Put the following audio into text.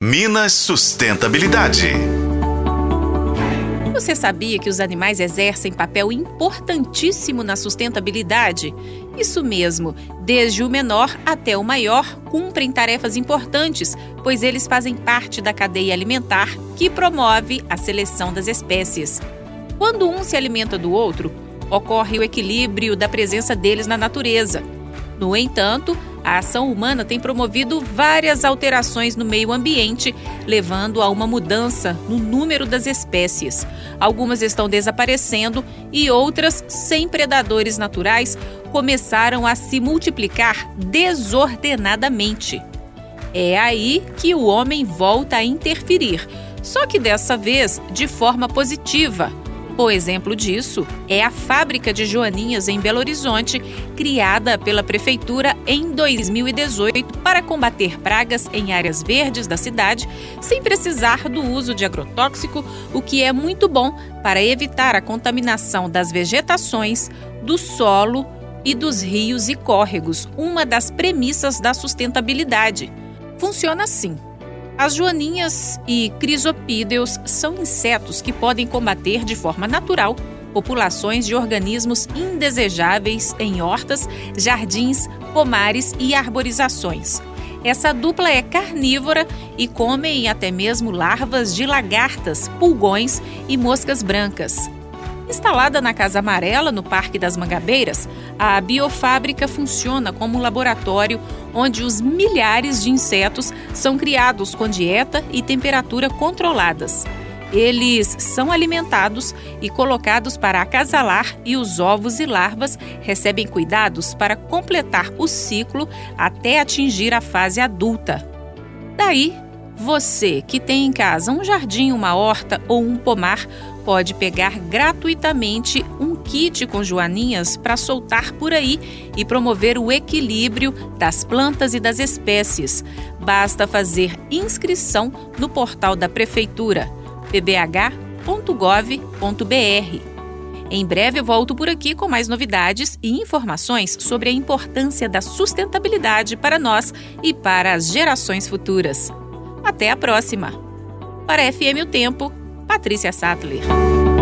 Minas Sustentabilidade. Você sabia que os animais exercem papel importantíssimo na sustentabilidade? Isso mesmo, desde o menor até o maior cumprem tarefas importantes, pois eles fazem parte da cadeia alimentar que promove a seleção das espécies. Quando um se alimenta do outro, ocorre o equilíbrio da presença deles na natureza. No entanto, a ação humana tem promovido várias alterações no meio ambiente, levando a uma mudança no número das espécies. Algumas estão desaparecendo e outras, sem predadores naturais, começaram a se multiplicar desordenadamente. É aí que o homem volta a interferir, só que dessa vez de forma positiva o exemplo disso é a fábrica de joaninhas em Belo Horizonte, criada pela prefeitura em 2018 para combater pragas em áreas verdes da cidade, sem precisar do uso de agrotóxico, o que é muito bom para evitar a contaminação das vegetações, do solo e dos rios e córregos, uma das premissas da sustentabilidade. Funciona assim. As joaninhas e crisopídeos são insetos que podem combater de forma natural populações de organismos indesejáveis em hortas, jardins, pomares e arborizações. Essa dupla é carnívora e comem até mesmo larvas de lagartas, pulgões e moscas brancas. Instalada na Casa Amarela, no Parque das Mangabeiras, a biofábrica funciona como um laboratório onde os milhares de insetos são criados com dieta e temperatura controladas. Eles são alimentados e colocados para acasalar e os ovos e larvas recebem cuidados para completar o ciclo até atingir a fase adulta. Daí, você que tem em casa um jardim, uma horta ou um pomar pode pegar gratuitamente um kit com joaninhas para soltar por aí e promover o equilíbrio das plantas e das espécies. Basta fazer inscrição no portal da Prefeitura pbh.gov.br. Em breve eu volto por aqui com mais novidades e informações sobre a importância da sustentabilidade para nós e para as gerações futuras. Até a próxima! Para FM O Tempo, Patrícia Sattler.